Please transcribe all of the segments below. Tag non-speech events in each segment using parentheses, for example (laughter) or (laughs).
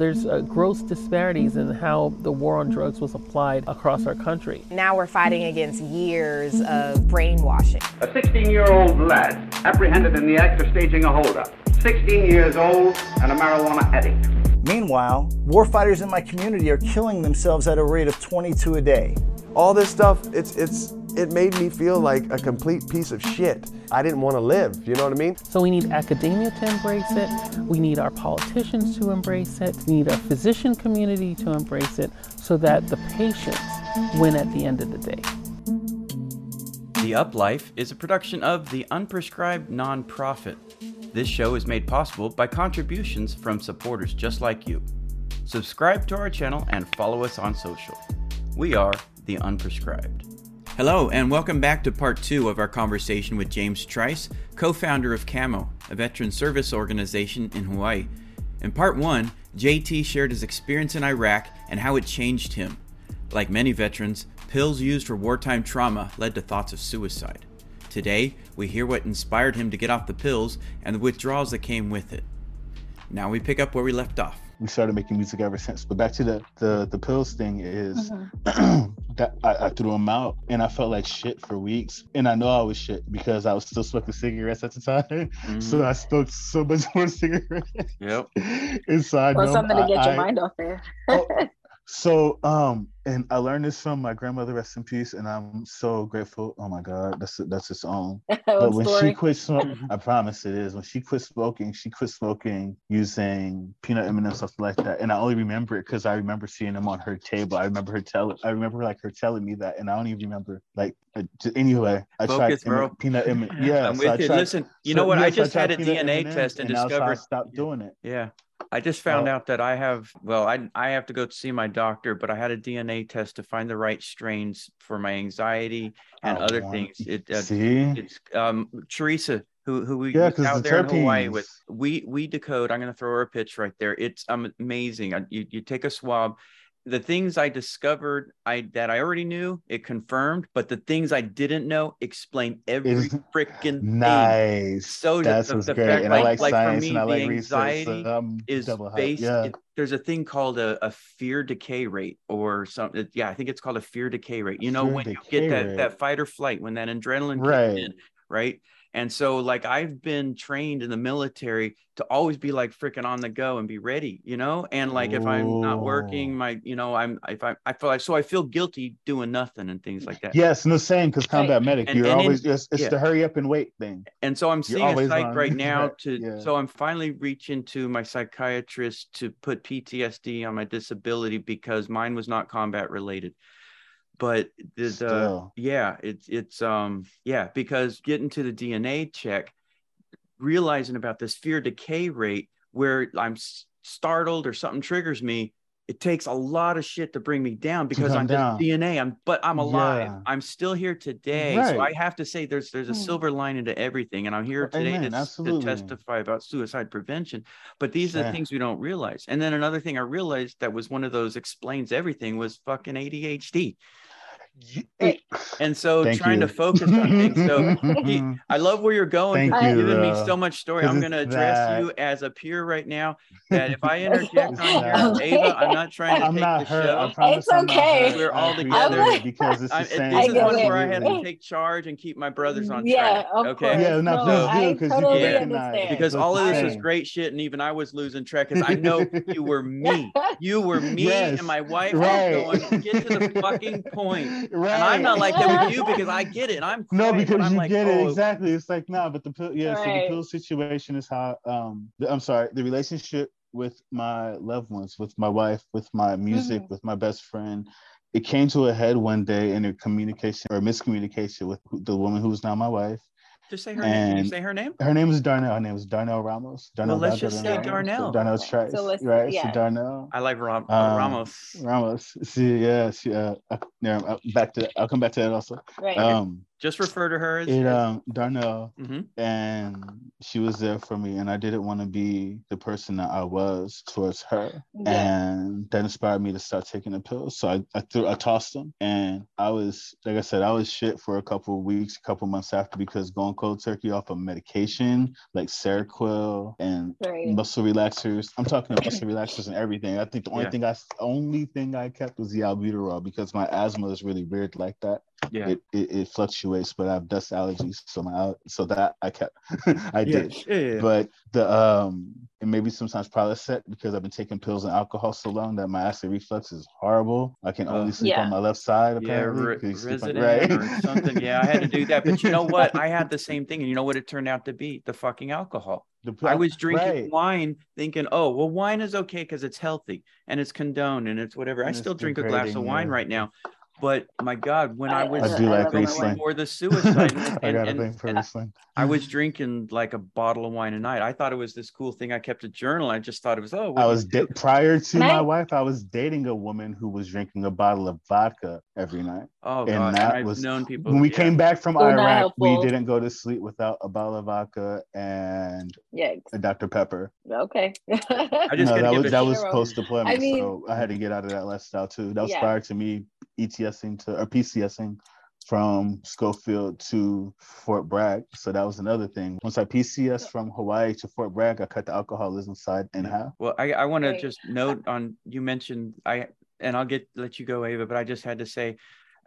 There's uh, gross disparities in how the war on drugs was applied across our country. Now we're fighting against years of brainwashing. A 16 year old lad apprehended in the act of staging a holdup. 16 years old and a marijuana addict. Meanwhile, warfighters in my community are killing themselves at a rate of 22 a day. All this stuff, it's it's it made me feel like a complete piece of shit. I didn't want to live, you know what I mean? So we need academia to embrace it, we need our politicians to embrace it, we need our physician community to embrace it so that the patients win at the end of the day. The Up Life is a production of the Unprescribed Nonprofit. This show is made possible by contributions from supporters just like you. Subscribe to our channel and follow us on social. We are the Unprescribed. Hello, and welcome back to part two of our conversation with James Trice, co founder of CAMO, a veteran service organization in Hawaii. In part one, JT shared his experience in Iraq and how it changed him. Like many veterans, pills used for wartime trauma led to thoughts of suicide. Today, we hear what inspired him to get off the pills and the withdrawals that came with it. Now we pick up where we left off we started making music ever since. But back to the the the pills thing is mm-hmm. (clears throat) that I, I, threw them out and I felt like shit for weeks. And I know I was shit because I was still smoking cigarettes at the time. (laughs) Mm-hmm. So I smoked so much (laughs) more cigarettes. Yep. and so I well, know something to get I, your mind off there. oh, so um and I learned this from my grandmother, rest in peace, and I'm so grateful. Oh my God, that's that's its (laughs) own. but when story? she quit smoking, (laughs) I promise it is. When she quit smoking, she quit smoking using peanut M&Ms, something like that. And I only remember it because I remember seeing them on her table. I remember her tell. I remember like her telling me that, and I don't even remember like. Uh, anyway, I Focus, tried bro. peanut M. (laughs) Yeah, I'm with so you. Tried, Listen, you so, know what? Yes, I just I had a DNA M&Ms, test and, and discovered. I stopped doing it. Yeah. I just found oh. out that I have well, I I have to go to see my doctor, but I had a DNA test to find the right strains for my anxiety and oh, other things. It uh, see it's um Teresa who who we yeah, out there terpenes. in Hawaii with we we decode. I'm going to throw her a pitch right there. It's um, amazing. You you take a swab the things I discovered I that I already knew, it confirmed, but the things I didn't know explain every freaking (sighs) nice. So that's the, the great. Fact, and like, I like, like science me, and I like anxiety research. So is based. Yeah. It, there's a thing called a, a fear decay rate or something. Yeah, I think it's called a fear decay rate. You know, fear when you get that rate. that fight or flight, when that adrenaline right. kicks in, right? And so, like, I've been trained in the military to always be like freaking on the go and be ready, you know. And like, if I'm not working, my, you know, I'm if I I feel like so I feel guilty doing nothing and things like that. Yes, no same because combat right. medic, and, you're and always in, just it's yeah. the hurry up and wait thing. And so I'm seeing a psych on. right (laughs) now to yeah. so I'm finally reaching to my psychiatrist to put PTSD on my disability because mine was not combat related but the, the yeah it's it's um yeah because getting to the dna check realizing about this fear decay rate where i'm startled or something triggers me it takes a lot of shit to bring me down because i'm down. just dna i'm but i'm alive Yeah. i'm still here today Right. so i have to say there's there's a Hmm. silver lining to everything and i'm here today Amen. to, to testify about suicide prevention but these are the things we don't realize and then another thing i realized that was one of those explains everything was fucking adhd and so Thank trying you. to focus on things. So (laughs) he, I love where you're going. Thank You're you, giving me uh, so much story I'm going to address that- you as a peer right now. (laughs) That if I interject on here, that. Ava, I'm not trying to I'm take not the hurt. show. I It's I'm okay. hurt. We're all together. it because it's I, the it- same. this is one where I have to take charge and keep my brothers on Yeah, track. of okay. Yeah, no, No, please I do because totally you Yeah. recognize understand. Because all of this was great shit, and even I was losing track because I know (laughs) you were me. You were me, and my wife right. was going, get to the fucking point. Right. And I'm not like that with you because I get it. I'm No, quiet, but because I'm you like, get it oh, exactly. It's like nah, but the pill, yeah. So the pill situation is how um the, I'm sorry, the relationship with my loved ones, with my wife, with my music, mm-hmm. with my best friend. It came to a head one day in a communication or miscommunication with the woman who's now my wife. Just say her and name. say her name. Her name is Darnell. Her name is Darnell Ramos. Darnell well, let's just say Darnell. So Darnell Trice, so right? Yeah. So Darnell. I like Ram- um, Ramos. Ramos. See, yeah, she. Uh, yeah, back to. I'll come back to that also. Right. Um, just refer to her as it, um, Darnell, mm-hmm. and she was there for me, and I didn't want to be the person that I was towards her, yeah. and that inspired me to start taking the pills. So I, I threw, I tossed them, and I was, like I said, I was shit for a couple of weeks, a couple months after, because going cold turkey off of medication like Seroquel and right. muscle relaxers. I'm talking about muscle relaxers and everything. I think the only yeah. thing I, only thing I kept was the albuterol because my asthma is really weird like that yeah it, it, it, fluctuates but i have dust allergies so my so that i kept (laughs) i did yeah, yeah. but the um and maybe sometimes Prilosec because i've been taking pills and alcohol so long that my acid reflux is horrible i can only uh, sleep yeah. on my left side apparently yeah, re- right? or something yeah i had to do that but you know what i had the (laughs) same thing and you know what it turned out to be the fucking alcohol the, I was drinking right. wine thinking, oh, well, wine is okay because it's healthy and it's condoned and it's whatever. And I still drink a glass of wine right now, but my God, when I, I was I do like Riesling. before the suicide, (laughs) and, I got a thing for Riesling. I was (laughs) drinking like a bottle of wine a night. I thought it was this cool thing. I kept a journal. I just thought it was oh. I was da- prior to my I... wife. I was dating a woman who was drinking a bottle of vodka every night. Oh, and God. that and was known people. When we yeah. came back from so Iraq, we didn't go to sleep without a bottle of vodka and Yikes. a Dr Pepper. Okay. I (laughs) just no, that was that was post deployment, I mean, so I had to get out of that lifestyle too. That was yeah. prior to me ETSing to or PCSing from Schofield to Fort Bragg. So that was another thing. Once I PCS from Hawaii to Fort Bragg, I cut the alcoholism side in half. Well, I, I want to just note on you mentioned I and I'll get let you go, Ava, but I just had to say,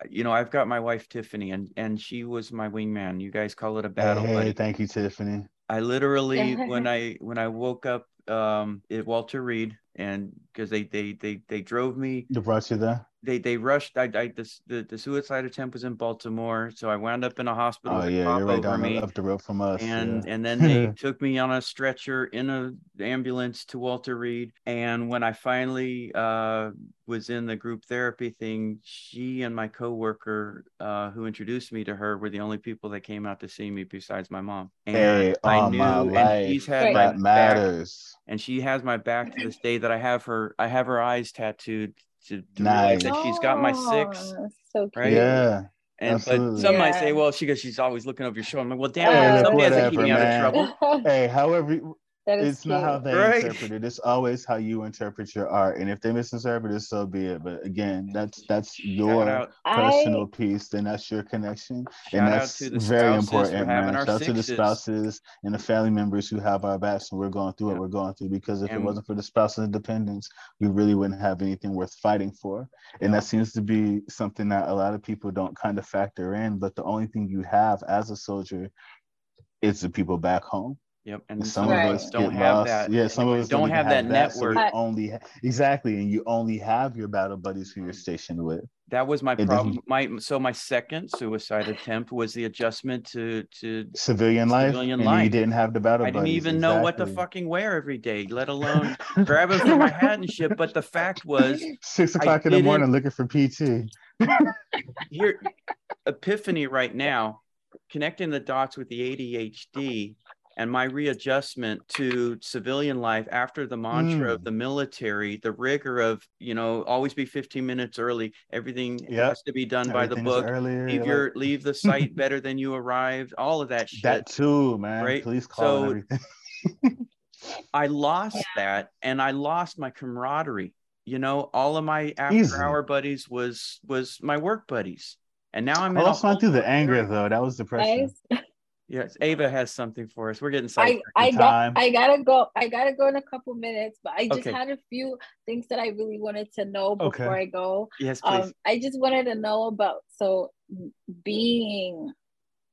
you know, I've got my wife Tiffany and and she was my wingman. You guys call it a battle. Hey, hey thank you, Tiffany. I literally (laughs) when I when I woke up um at Walter Reed and because they they they they drove me they brought you there they they rushed. I, I the, the, the suicide attempt was in Baltimore, so I wound up in a hospital. Oh yeah, you're right down me. up the road from us. And yeah. and then they (laughs) took me on a stretcher in a ambulance to Walter Reed. And when I finally uh, was in the group therapy thing, she and my coworker uh, who introduced me to her were the only people that came out to see me besides my mom. And hey, I knew, and she's had that matters. Back, and she has my back to this day that I have her. I have her eyes tattooed to, to nice. that she's got my six. Oh, so right? Yeah. And Absolutely. but some yeah. might say, well, she goes, she's always looking over your shoulder. I'm like, well, damn, hey, some days keep me man. out of trouble. hey, however, it's cute. not how they right. interpret it. It's always how you interpret your art. And if they misinterpret it, so be it. But again, that's that's your personal I... piece. Then that's your connection, Shout and that's very important, man. Shout out to the spouses and the family members who have our backs, and we're going through yeah. what we're going through. Because if and it wasn't for the spouses and dependents, we really wouldn't have anything worth fighting for. And yeah. that seems to be something that a lot of people don't kind of factor in. But the only thing you have as a soldier is the people back home Yep, and some right. of us don't have lost. that. Yeah, some of us don't, have, have, that, that network. So only exactly, and you only have your battle buddies who you're stationed with. That was my it problem. My so my second suicide attempt was the adjustment to to civilian life. Civilian and life. You didn't have the battle. I didn't even exactly. know what to fucking wear every day, let alone grab it from my hat and shit. But the fact was, six o'clock I in the morning looking for PT. (laughs) here, epiphany right now, connecting the dots with the ADHD and my readjustment to civilian life after the mantra mm. of the military, the rigor of, you know, always be 15 minutes early. Everything yep. has to be done by the book. Earlier, leave your like... leave the (laughs) site better than you arrived. All of that shit. That too, man. Right. Please call so, I (laughs) lost that and I lost my camaraderie. You know, all of my after Easy. hour buddies was was my work buddies. And now I'm I lost mine through the anger though. That was depression. (laughs) Yes, Ava has something for us. We're getting I I got I gotta go. I gotta go in a couple minutes, but I just okay. had a few things that I really wanted to know before okay. I go. Yes, please. Um, I just wanted to know about so being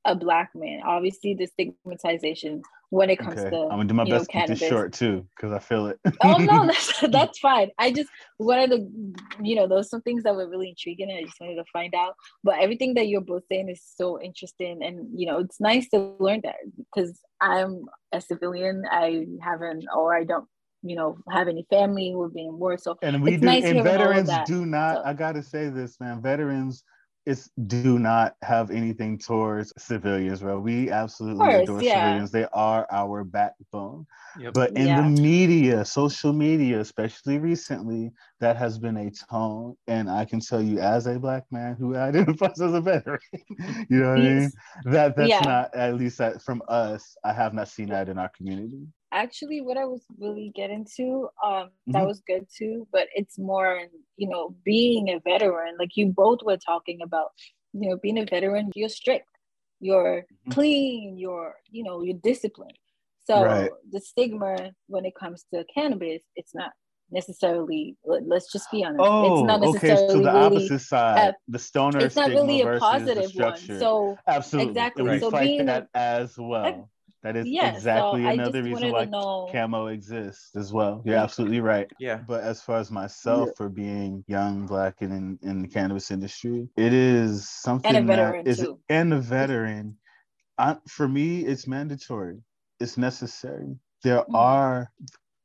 a black man. Obviously, the stigmatization when it comes okay. to I'm gonna do my best know, to keep this short too because I feel it. oh no, (laughs) (laughs) that's that's fine. I just one of the you know, those some things that were really intriguing, and I just wanted to find out. But everything that you're both saying is so interesting, and you know, it's nice to learn that because I'm a civilian. I haven't, or I don't you know have any family who have been in war. So and we do, nice and veterans do not. So. I gotta say this, man. Veterans it's do not have anything towards civilians, bro. We absolutely course, adore yeah. civilians. They are our backbone. Yep. But in yeah. the media, social media, especially recently, that has been a tone. And I can tell you, as a black man who (laughs) identifies as a veteran, (laughs) you know what yes. I mean? That that's yeah. not at least that from us. I have not seen that in our community actually what I was really getting to. Um, mm-hmm. that was good too, but it's more, you know, being a veteran. Like you both were talking about, you know, being a veteran. You're strict, you're mm-hmm. clean, you're, you know, you're disciplined. So right. the stigma when it comes to cannabis, it's not necessarily. Let's just be honest. Oh, it's not necessarily okay. So the really, opposite side, the stoner. It's not really a positive one. So absolutely, exactly. So being that as well. That is yes, exactly so another reason why know... camo exists as well. You're absolutely right. Yeah. But as far as myself yeah. for being young, black, and in, in the cannabis industry, it is something and a that is too. and a veteran. I, for me, it's mandatory. It's necessary. There mm-hmm. are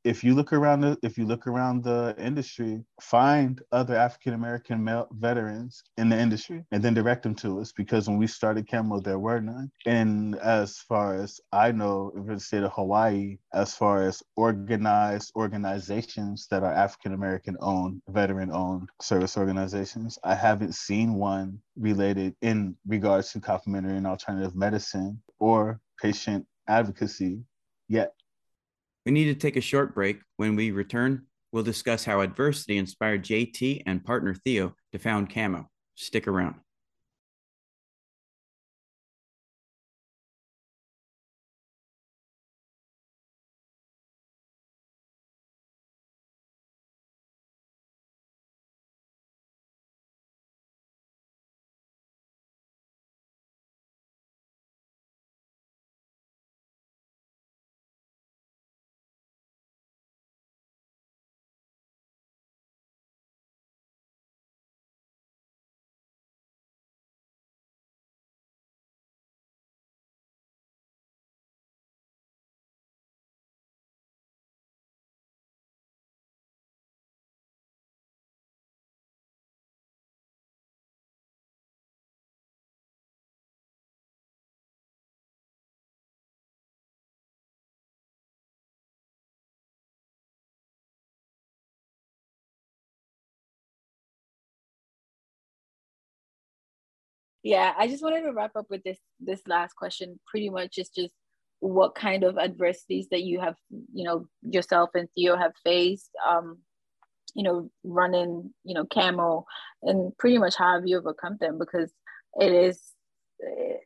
if you look around the if you look around the industry, find other African American male veterans in the industry and then direct them to us because when we started Camo, there were none. And as far as I know, in the state of Hawaii, as far as organized organizations that are African American owned, veteran owned service organizations, I haven't seen one related in regards to complementary and alternative medicine or patient advocacy yet. We need to take a short break. When we return, we'll discuss how adversity inspired JT and partner Theo to found Camo. Stick around. Yeah i just wanted to wrap up with this this last question pretty much is just what kind of adversities that you have you know yourself and theo have faced um you know running you know camo and pretty much how have you overcome them because it is it,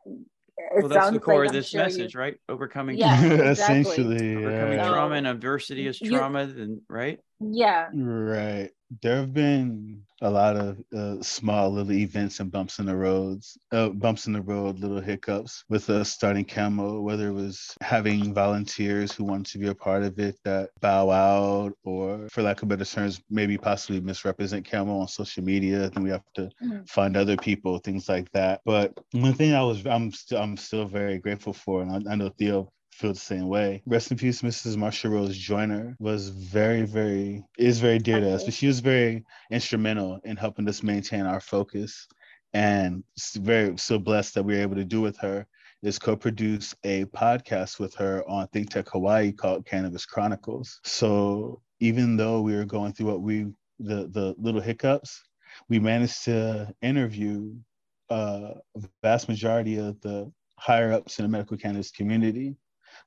well, that's the core like, of this sure message, you... right? Overcoming yeah, (laughs) exactly. essentially overcoming yeah. trauma and adversity is trauma, you... and right? Yeah, right there have been a lot of uh, small little events and bumps in the roads, uh, bumps in the road, little hiccups with us starting Camo, whether it was having volunteers who wanted to be a part of it that bow out, or for lack of better terms, maybe possibly misrepresent Camo on social media. Then we have to mm-hmm. find other people, things like that. But one thing I was, I'm still, I'm still very grateful for, and I, I know Theo feel the same way. Rest in peace, Mrs. Marsha Rose Joyner was very, very is very dear to us, but she was very instrumental in helping us maintain our focus. And very so blessed that we were able to do with her is co-produce a podcast with her on Think Tech Hawaii called Cannabis Chronicles. So even though we were going through what we the the little hiccups, we managed to interview uh, a vast majority of the higher ups in the medical cannabis community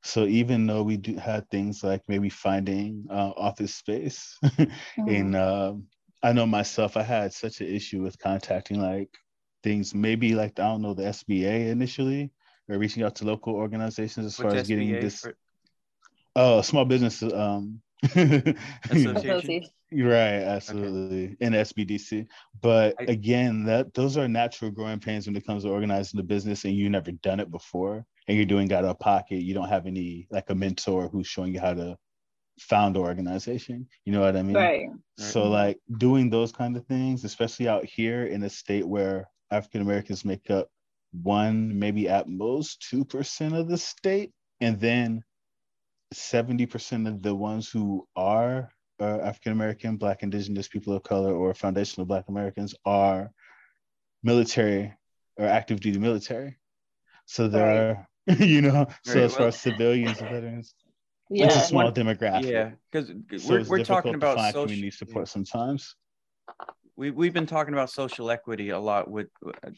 so even though we do had things like maybe finding uh, office space, (laughs) mm-hmm. and uh, I know myself, I had such an issue with contacting like things, maybe like I don't know the SBA initially, or reaching out to local organizations as What's far as SBA getting this. For- oh, small business um, (laughs) association. Right, absolutely. Okay. In SBDC. But I, again, that those are natural growing pains when it comes to organizing the business and you never done it before and you're doing out of pocket. You don't have any like a mentor who's showing you how to found an organization. You know what I mean? Right. So like doing those kind of things, especially out here in a state where African Americans make up one, maybe at most two percent of the state, and then 70% of the ones who are uh, African American, Black, Indigenous people of color, or foundational Black Americans are military or active duty military. So there right. are, (laughs) you know, so as far as civilians and veterans, yeah. it's a small One, demographic. Yeah, because so we're, we're talking about social community support sometimes. We, we've been talking about social equity a lot with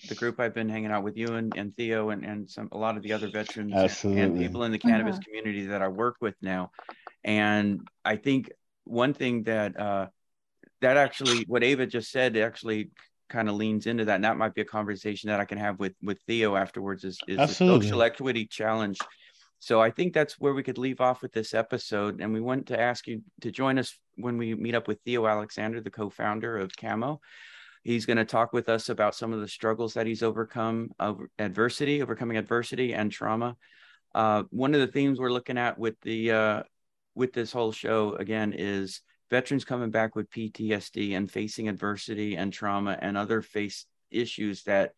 the group I've been hanging out with you and, and Theo and, and some a lot of the other veterans Absolutely. and people in the cannabis uh-huh. community that I work with now. And I think one thing that uh, that actually what Ava just said actually kind of leans into that, and that might be a conversation that I can have with with Theo afterwards. Is is the social equity challenge? So I think that's where we could leave off with this episode, and we want to ask you to join us when we meet up with Theo Alexander, the co-founder of Camo. He's going to talk with us about some of the struggles that he's overcome, over adversity, overcoming adversity and trauma. Uh, one of the themes we're looking at with the uh, with this whole show again is veterans coming back with PTSD and facing adversity and trauma and other face issues that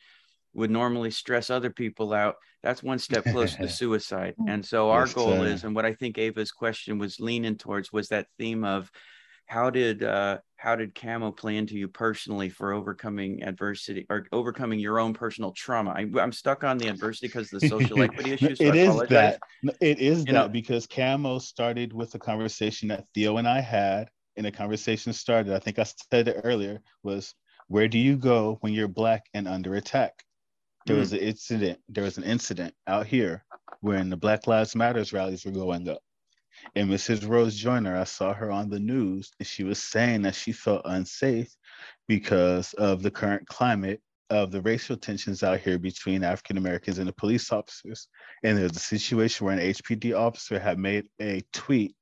would normally stress other people out that's one step closer to (laughs) suicide. And so our goal is and what i think ava's question was leaning towards was that theme of how did uh, how did camo play into you personally for overcoming adversity or overcoming your own personal trauma? I, am stuck on the adversity because the social (laughs) equity issues so it is that. It is you that know? because camo started with a conversation that theo and i had and the conversation started i think i said it earlier was where do you go when you're black and under attack there mm. was an incident there was an incident out here when the black lives matters rallies were going up and Mrs. Rose Joyner, I saw her on the news, and she was saying that she felt unsafe because of the current climate of the racial tensions out here between African Americans and the police officers. And there's a situation where an HPD officer had made a tweet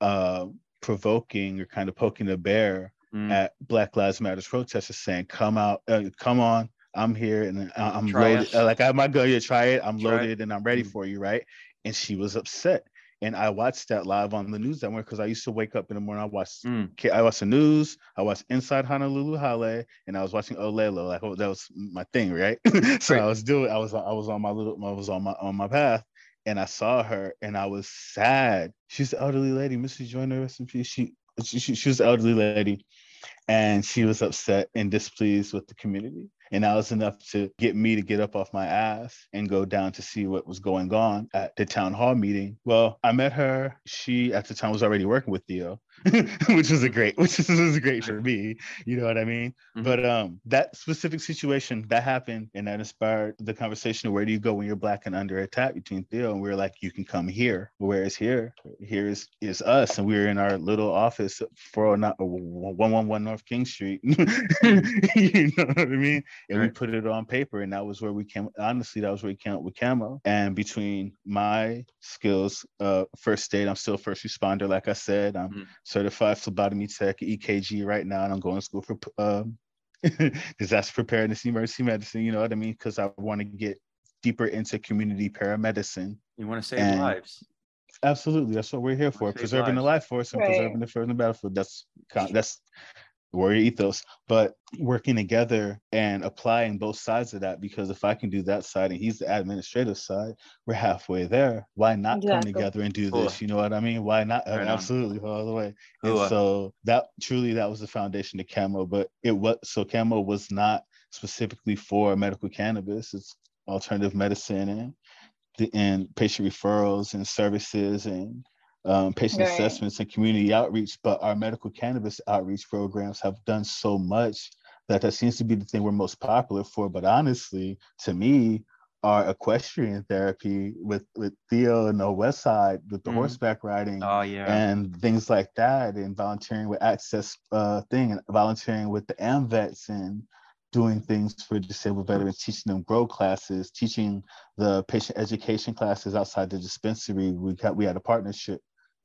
uh, provoking or kind of poking the bear mm. at Black Lives Matter protesters, saying, "Come out, uh, come on." I'm here and I'm try loaded. Uh, like I might go, you try it. I'm try loaded it. and I'm ready mm. for you, right? And she was upset and I watched that live on the news that morning because I used to wake up in the morning. I watched mm. I watched the news, I watched Inside Honolulu Hale, and I was watching Olelo. Like oh, that was my thing, right? (laughs) so right. I was doing I was I was on my little I was on my on my path and I saw her and I was sad. She's the elderly lady, Mrs. Joyner, rest in peace. She, she, she, was the elderly lady and she was upset and displeased with the community. And that was enough to get me to get up off my ass and go down to see what was going on at the town hall meeting. Well, I met her. She at the time was already working with Theo, (laughs) which was a great, (laughs) which was great for me. You know what I mean? Mm-hmm. But um, that specific situation that happened and that inspired the conversation of where do you go when you're black and under attack between Theo and we are like, you can come here. Whereas here, here is is us, and we are in our little office for not one one one North King Street. (laughs) you know what I mean? And right. we put it on paper, and that was where we came. Honestly, that was where we came with Camo. And between my skills, uh, first aid, I'm still first responder, like I said. I'm mm-hmm certified phlebotomy tech, EKG right now, and I'm going to school for um, (laughs) disaster preparedness, emergency medicine. You know what I mean? Because I want to get deeper into community paramedicine. You want to save and lives. Absolutely, that's what we're here for: preserving lives. the life force and right. preserving the further battlefield. That's that's warrior ethos, but working together and applying both sides of that. Because if I can do that side and he's the administrative side, we're halfway there. Why not exactly. come together and do this? You know what I mean? Why not? Right Absolutely, on. all the way. And so that truly that was the foundation to Camo. But it was so Camo was not specifically for medical cannabis. It's alternative medicine and the, and patient referrals and services and um, patient right. assessments and community outreach, but our medical cannabis outreach programs have done so much that that seems to be the thing we're most popular for. But honestly, to me, our equestrian therapy with with Theo and the West Side with the mm. horseback riding, oh yeah, and things like that, and volunteering with Access uh, thing, and volunteering with the AMVETS and doing things for disabled veterans, teaching them grow classes, teaching the patient education classes outside the dispensary. We got we had a partnership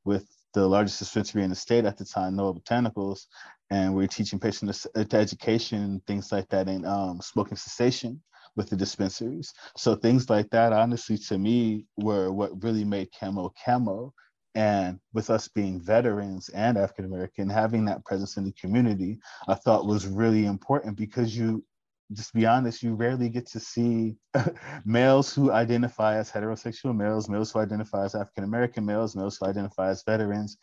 with the largest dispensary in the state at the time, Noa Botanicals, and we are teaching patients education, things like that, and um, smoking cessation with the dispensaries. So things like that, honestly, to me, were what really made Camo Camo. And with us being veterans and African American, having that presence in the community, I thought was really important because you just be honest, you rarely get to see (laughs) males who identify as heterosexual males, males who identify as African American males, males who identify as veterans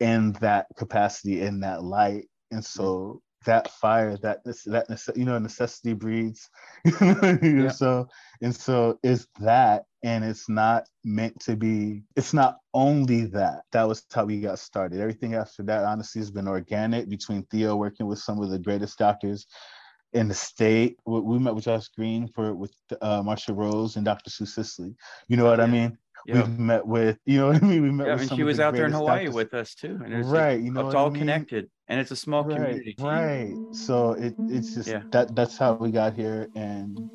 in that capacity, in that light. And so mm-hmm. that fire, that that you know, necessity breeds. (laughs) yeah. So and so is that, and it's not meant to be. It's not only that. That was how we got started. Everything after that, honestly, has been organic between Theo working with some of the greatest doctors in the state. We met with Josh Green for with uh, Marsha Rose and Dr. Sue Sisley. You know what I mean? Yep. We've met with, you know what I mean? We met yeah, with and she was out there in Hawaii doctors. with us too. And right, you know, it's all I mean? connected, and it's a small right, community. Right. So it, it's just yeah. that that's how we got here, and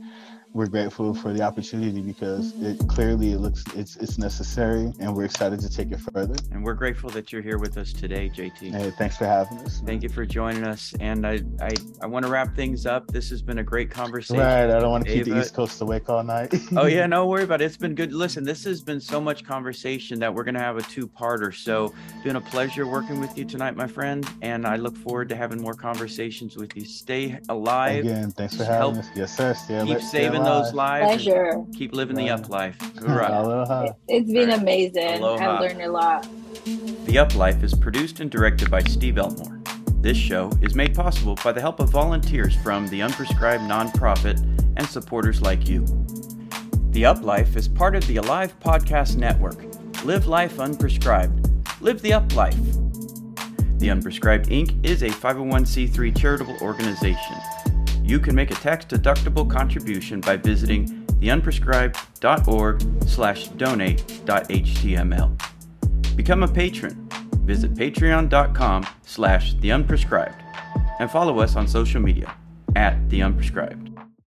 we're grateful for the opportunity because mm-hmm. it clearly it looks it's it's necessary and we're excited to take it further. And we're grateful that you're here with us today jt hey thanks for having us thank you for joining us and i i, I want to wrap things up. This has been a great conversation right i don't want to keep the east coast awake all night. (laughs) Oh yeah (laughs) no worry about it. It's been good. Listen this has been so much conversation that we're going to have a two-parter so it's been a pleasure working with you tonight my friend and i look forward to having more conversations with you. Stay alive. Again thanks for having Help us. Yes sir. Stay keep saving those lives. Pleasure. Keep living the up life. Aloha. It's been amazing. Aloha. I've learned a lot. The Up Life is produced and directed by Steve Elmore. This show is made possible by the help of volunteers from the Unprescribed Nonprofit and supporters like you. The Up Life is part of the Alive Podcast Network. Live life unprescribed. Live the Up Life. The Unprescribed Inc. is a 501c3 charitable organization you can make a tax-deductible contribution by visiting theunprescribed.org slash donate.html. Become a patron. Visit patreon.com slash theunprescribed and follow us on social media at theunprescribed.